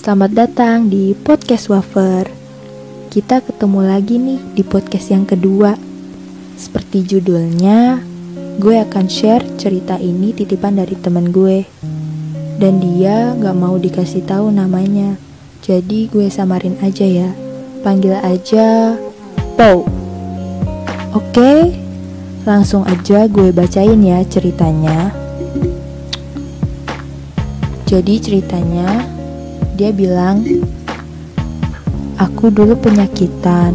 Selamat datang di podcast Wafer. Kita ketemu lagi nih di podcast yang kedua. Seperti judulnya, gue akan share cerita ini titipan dari temen gue. Dan dia gak mau dikasih tahu namanya. Jadi gue samarin aja ya. Panggil aja Pau. Oke, langsung aja gue bacain ya ceritanya. Jadi ceritanya dia bilang, Aku dulu penyakitan,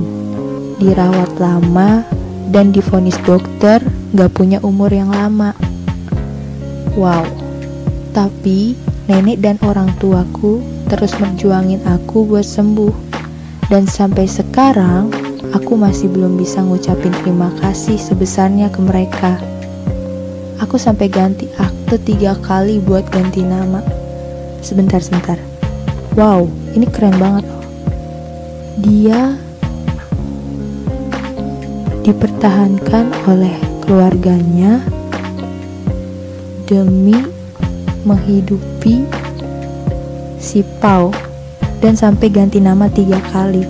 dirawat lama, dan difonis dokter gak punya umur yang lama. Wow, tapi nenek dan orang tuaku terus merjuangin aku buat sembuh. Dan sampai sekarang, aku masih belum bisa ngucapin terima kasih sebesarnya ke mereka. Aku sampai ganti akte tiga kali buat ganti nama. Sebentar, sebentar. Wow, ini keren banget. Dia dipertahankan oleh keluarganya demi menghidupi si Pau dan sampai ganti nama tiga kali.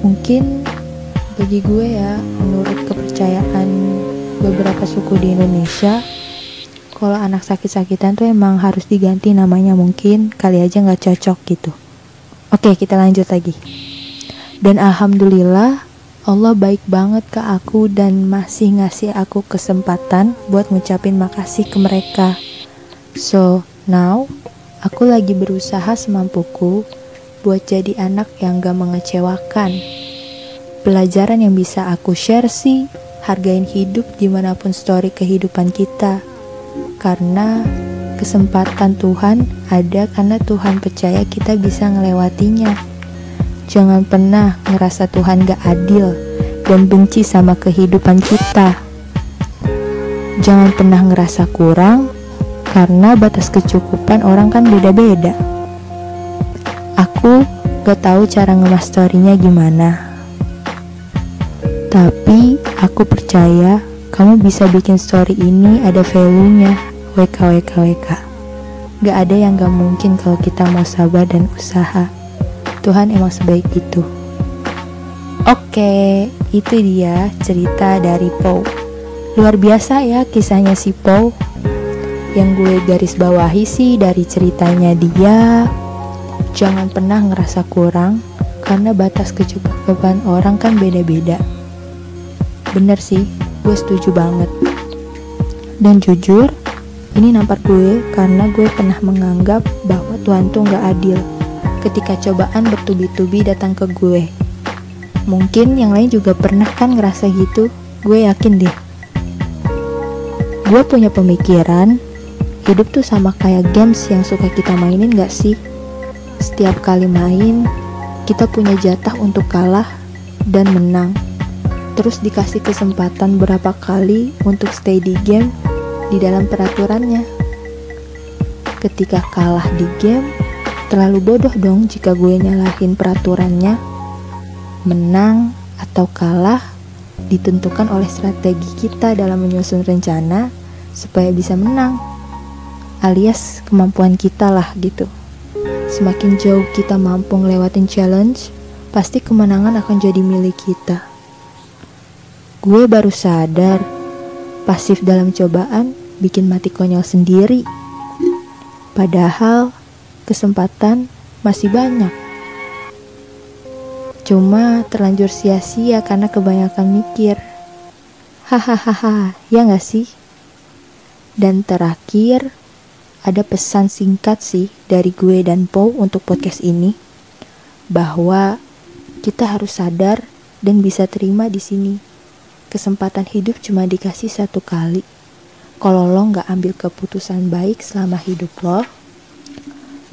Mungkin bagi gue ya, menurut kepercayaan beberapa suku di Indonesia, kalau anak sakit-sakitan tuh emang harus diganti namanya mungkin kali aja nggak cocok gitu. Oke kita lanjut lagi. Dan alhamdulillah Allah baik banget ke aku dan masih ngasih aku kesempatan buat ngucapin makasih ke mereka. So now aku lagi berusaha semampuku buat jadi anak yang gak mengecewakan. Pelajaran yang bisa aku share sih, hargain hidup di mana pun story kehidupan kita karena kesempatan Tuhan ada karena Tuhan percaya kita bisa ngelewatinya. Jangan pernah ngerasa Tuhan gak adil dan benci sama kehidupan kita. Jangan pernah ngerasa kurang karena batas kecukupan orang kan beda-beda. Aku gak tahu cara ngemas storynya gimana. Tapi aku percaya kamu bisa bikin story ini ada value-nya. WK, WK, WK. Gak ada yang gak mungkin kalau kita mau sabar dan usaha. Tuhan emang sebaik itu. Oke, itu dia cerita dari Poe. Luar biasa ya kisahnya si Poe. Yang gue garis bawahi sih dari ceritanya dia, jangan pernah ngerasa kurang karena batas kecukupan orang kan beda-beda. Bener sih, gue setuju banget. Dan jujur, ini nampar gue karena gue pernah menganggap bahwa Tuhan tuh gak adil ketika cobaan bertubi-tubi datang ke gue. Mungkin yang lain juga pernah kan ngerasa gitu, gue yakin deh. Gue punya pemikiran, hidup tuh sama kayak games yang suka kita mainin gak sih? Setiap kali main, kita punya jatah untuk kalah dan menang terus dikasih kesempatan berapa kali untuk stay di game di dalam peraturannya. Ketika kalah di game, terlalu bodoh dong jika gue nyalahin peraturannya. Menang atau kalah ditentukan oleh strategi kita dalam menyusun rencana supaya bisa menang. Alias kemampuan kita lah gitu. Semakin jauh kita mampu ngelewatin challenge, pasti kemenangan akan jadi milik kita. Gue baru sadar, pasif dalam cobaan bikin mati konyol sendiri. Padahal kesempatan masih banyak. Cuma terlanjur sia-sia karena kebanyakan mikir. Hahaha, ya gak sih? Dan terakhir, ada pesan singkat sih dari gue dan Po untuk podcast ini. Bahwa kita harus sadar dan bisa terima di sini kesempatan hidup cuma dikasih satu kali. Kalau lo nggak ambil keputusan baik selama hidup lo,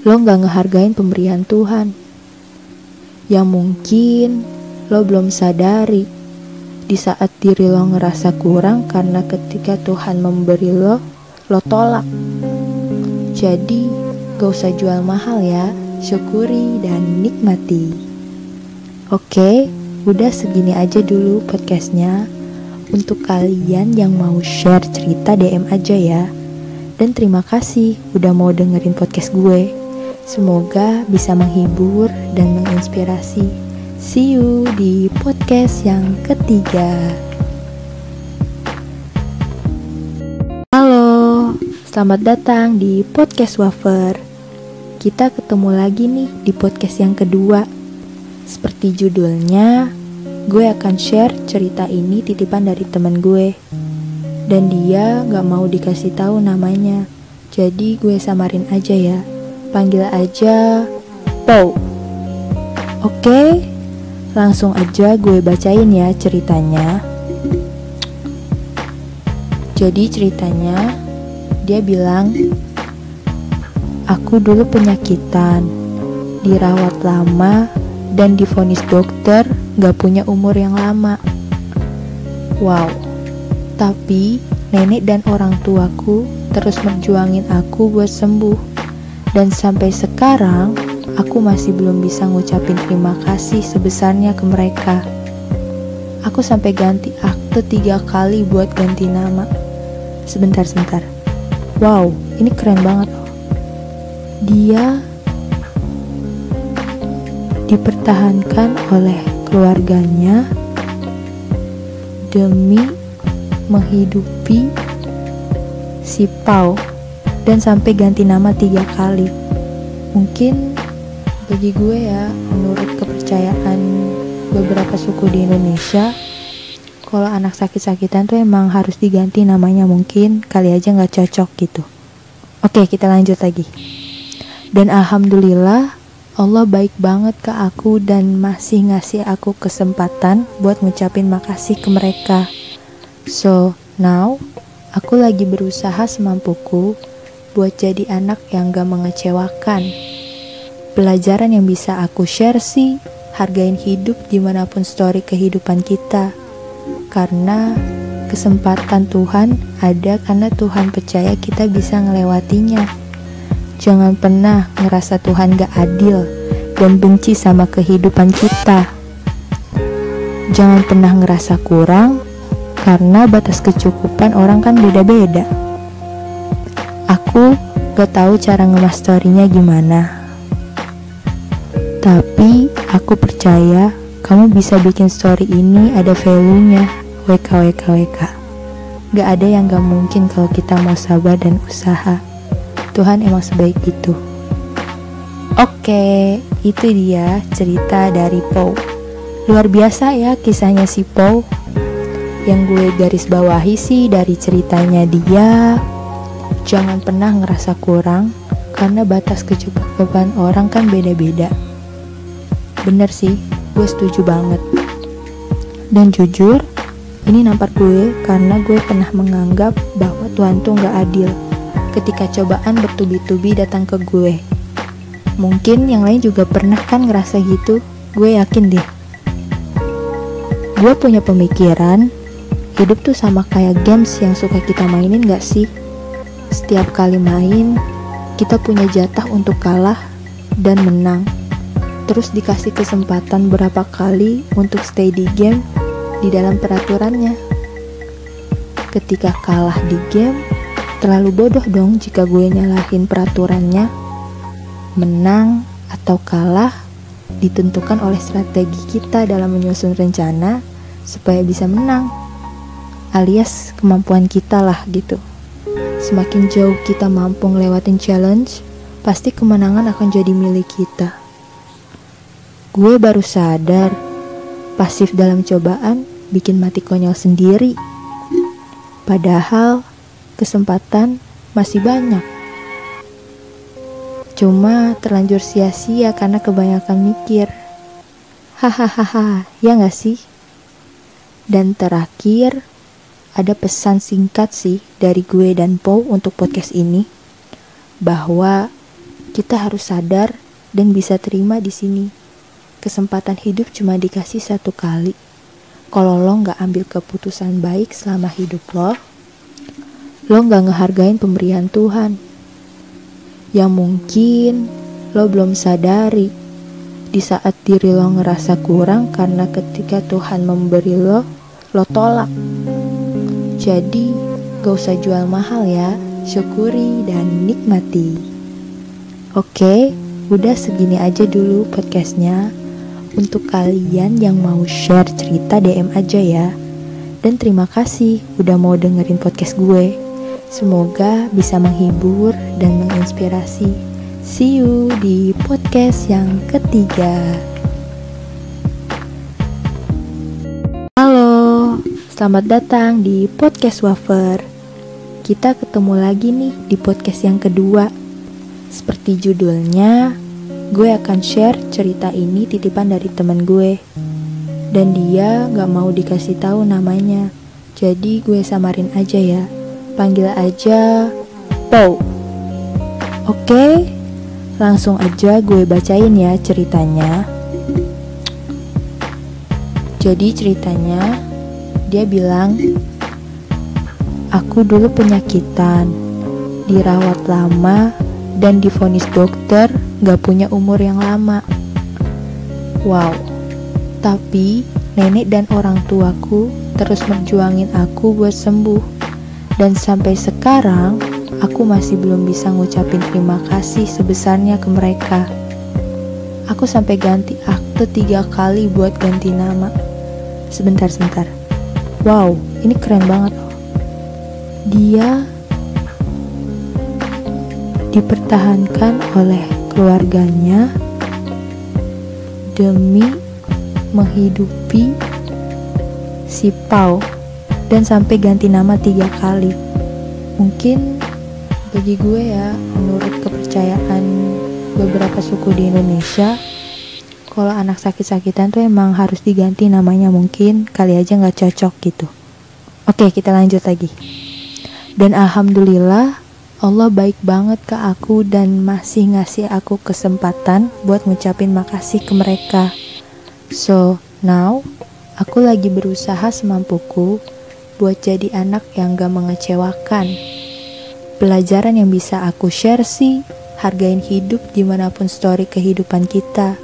lo nggak ngehargain pemberian Tuhan. Yang mungkin lo belum sadari di saat diri lo ngerasa kurang karena ketika Tuhan memberi lo, lo tolak. Jadi, gak usah jual mahal ya, syukuri dan nikmati. Oke, udah segini aja dulu podcastnya. Untuk kalian yang mau share cerita DM aja ya. Dan terima kasih udah mau dengerin podcast gue. Semoga bisa menghibur dan menginspirasi. See you di podcast yang ketiga. Halo, selamat datang di podcast Wafer. Kita ketemu lagi nih di podcast yang kedua. Seperti judulnya, gue akan share cerita ini titipan dari teman gue. Dan dia gak mau dikasih tahu namanya. Jadi gue samarin aja ya panggil aja Pau. Oke, langsung aja gue bacain ya ceritanya. Jadi ceritanya dia bilang, aku dulu penyakitan, dirawat lama dan difonis dokter gak punya umur yang lama. Wow, tapi nenek dan orang tuaku terus merjuangin aku buat sembuh dan sampai sekarang, aku masih belum bisa ngucapin terima kasih sebesarnya ke mereka. Aku sampai ganti akte tiga kali buat ganti nama. Sebentar, sebentar. Wow, ini keren banget. Dia dipertahankan oleh keluarganya demi menghidupi si Pau dan sampai ganti nama tiga kali. Mungkin bagi gue ya, menurut kepercayaan beberapa suku di Indonesia, kalau anak sakit-sakitan tuh emang harus diganti namanya mungkin kali aja nggak cocok gitu. Oke, kita lanjut lagi. Dan alhamdulillah Allah baik banget ke aku dan masih ngasih aku kesempatan buat ngucapin makasih ke mereka. So, now aku lagi berusaha semampuku buat jadi anak yang gak mengecewakan. Pelajaran yang bisa aku share sih, hargain hidup di mana pun story kehidupan kita. Karena kesempatan Tuhan ada karena Tuhan percaya kita bisa ngelewatinya. Jangan pernah ngerasa Tuhan gak adil dan benci sama kehidupan kita. Jangan pernah ngerasa kurang karena batas kecukupan orang kan beda-beda. Aku gak tahu cara ngemas storynya gimana. Tapi aku percaya kamu bisa bikin story ini ada value-nya. WK WK WK. Gak ada yang gak mungkin kalau kita mau sabar dan usaha. Tuhan emang sebaik itu. Oke, itu dia cerita dari Poe. Luar biasa ya kisahnya si Poe. Yang gue garis bawahi sih dari ceritanya dia, Jangan pernah ngerasa kurang karena batas kecukupan orang kan beda-beda. Bener sih, gue setuju banget. Dan jujur, ini nampar gue karena gue pernah menganggap bahwa Tuhan tuh gak adil ketika cobaan bertubi-tubi datang ke gue. Mungkin yang lain juga pernah kan ngerasa gitu, gue yakin deh. Gue punya pemikiran, hidup tuh sama kayak games yang suka kita mainin gak sih? Setiap kali main, kita punya jatah untuk kalah dan menang. Terus dikasih kesempatan berapa kali untuk stay di game di dalam peraturannya. Ketika kalah di game, terlalu bodoh dong jika gue nyalahin peraturannya. Menang atau kalah ditentukan oleh strategi kita dalam menyusun rencana supaya bisa menang alias kemampuan kita lah gitu. Semakin jauh kita mampu ngelewatin challenge, pasti kemenangan akan jadi milik kita. Gue baru sadar, pasif dalam cobaan bikin mati konyol sendiri. Padahal kesempatan masih banyak. Cuma terlanjur sia-sia karena kebanyakan mikir. Hahaha, ya gak sih? Dan terakhir, ada pesan singkat sih dari gue dan Po untuk podcast ini bahwa kita harus sadar dan bisa terima di sini. Kesempatan hidup cuma dikasih satu kali. Kalau lo nggak ambil keputusan baik selama hidup lo, lo nggak ngehargain pemberian Tuhan. Yang mungkin lo belum sadari di saat diri lo ngerasa kurang karena ketika Tuhan memberi lo, lo tolak. Jadi, gak usah jual mahal ya, syukuri dan nikmati. Oke, udah segini aja dulu podcastnya. Untuk kalian yang mau share cerita DM aja ya. Dan terima kasih udah mau dengerin podcast gue. Semoga bisa menghibur dan menginspirasi. See you di podcast yang ketiga. Halo, selamat datang di podcast Wafer. Kita ketemu lagi nih di podcast yang kedua. Seperti judulnya, gue akan share cerita ini titipan dari temen gue. Dan dia gak mau dikasih tahu namanya. Jadi gue samarin aja ya. Panggil aja Pau. Oke, langsung aja gue bacain ya ceritanya. Jadi ceritanya dia bilang Aku dulu penyakitan, dirawat lama dan difonis dokter gak punya umur yang lama. Wow, tapi nenek dan orang tuaku terus menjuangin aku buat sembuh. Dan sampai sekarang, aku masih belum bisa ngucapin terima kasih sebesarnya ke mereka. Aku sampai ganti akte tiga kali buat ganti nama. Sebentar, sebentar. Wow, ini keren banget. Dia dipertahankan oleh keluarganya demi menghidupi si Pau dan sampai ganti nama tiga kali. Mungkin bagi gue ya, menurut kepercayaan beberapa suku di Indonesia, kalau anak sakit-sakitan tuh emang harus diganti namanya mungkin kali aja nggak cocok gitu. Oke, kita lanjut lagi. Dan alhamdulillah Allah baik banget ke aku dan masih ngasih aku kesempatan buat ngucapin makasih ke mereka. So, now aku lagi berusaha semampuku buat jadi anak yang gak mengecewakan. Pelajaran yang bisa aku share sih, hargain hidup di mana pun story kehidupan kita.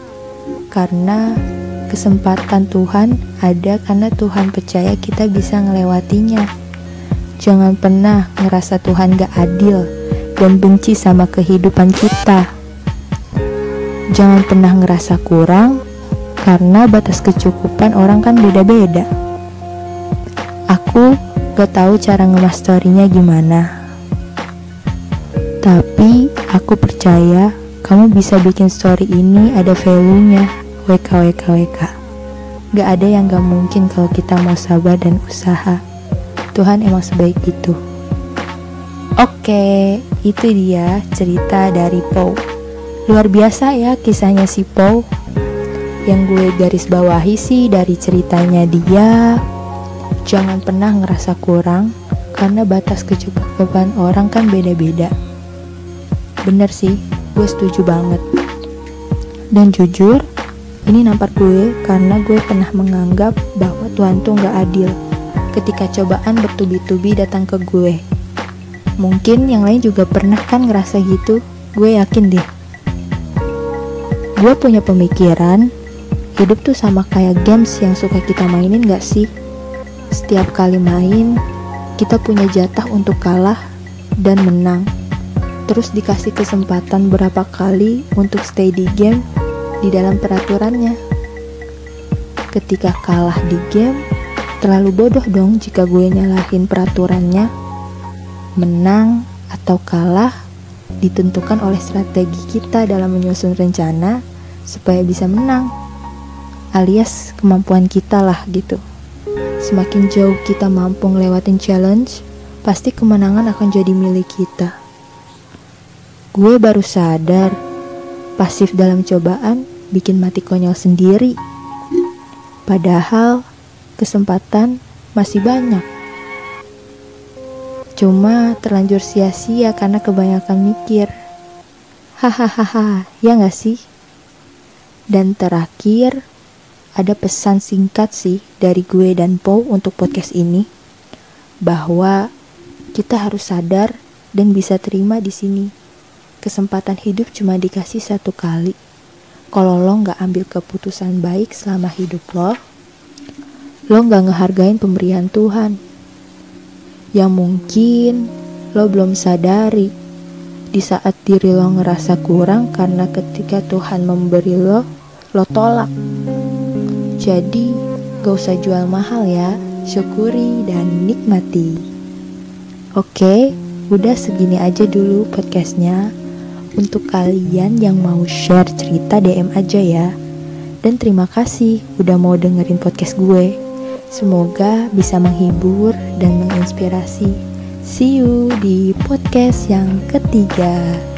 Karena kesempatan Tuhan ada karena Tuhan percaya kita bisa ngelewatinya. Jangan pernah ngerasa Tuhan gak adil dan benci sama kehidupan kita. Jangan pernah ngerasa kurang karena batas kecukupan orang kan beda-beda. Aku gak tahu cara ngemas storynya gimana. Tapi aku percaya kamu bisa bikin story ini ada value-nya. WK WK WK. Gak ada yang gak mungkin kalau kita mau sabar dan usaha. Tuhan emang sebaik itu. Oke, itu dia cerita dari Poe. Luar biasa ya kisahnya si Poe. Yang gue garis bawahi sih dari ceritanya dia, jangan pernah ngerasa kurang karena batas kecukupan orang kan beda-beda. Bener sih, gue setuju banget. Dan jujur, ini nampar gue karena gue pernah menganggap bahwa Tuhan tuh gak adil ketika cobaan bertubi-tubi datang ke gue. Mungkin yang lain juga pernah kan ngerasa gitu, gue yakin deh. Gue punya pemikiran, hidup tuh sama kayak games yang suka kita mainin gak sih? Setiap kali main, kita punya jatah untuk kalah dan menang. Terus dikasih kesempatan berapa kali untuk stay di game di dalam peraturannya. Ketika kalah di game, Terlalu bodoh dong jika gue nyalahin peraturannya. Menang atau kalah ditentukan oleh strategi kita dalam menyusun rencana supaya bisa menang. Alias kemampuan kita lah gitu. Semakin jauh kita mampu ngelewatin challenge, pasti kemenangan akan jadi milik kita. Gue baru sadar, pasif dalam cobaan bikin mati konyol sendiri. Padahal kesempatan masih banyak. Cuma terlanjur sia-sia karena kebanyakan mikir. Hahaha, ya gak sih? Dan terakhir, ada pesan singkat sih dari gue dan Po untuk podcast ini. Bahwa kita harus sadar dan bisa terima di sini. Kesempatan hidup cuma dikasih satu kali. Kalau lo nggak ambil keputusan baik selama hidup lo, lo gak ngehargain pemberian Tuhan. Yang mungkin lo belum sadari, di saat diri lo ngerasa kurang karena ketika Tuhan memberi lo, lo tolak. Jadi, gak usah jual mahal ya, syukuri dan nikmati. Oke, udah segini aja dulu podcastnya. Untuk kalian yang mau share cerita DM aja ya. Dan terima kasih udah mau dengerin podcast gue. Semoga bisa menghibur dan menginspirasi. See you di podcast yang ketiga.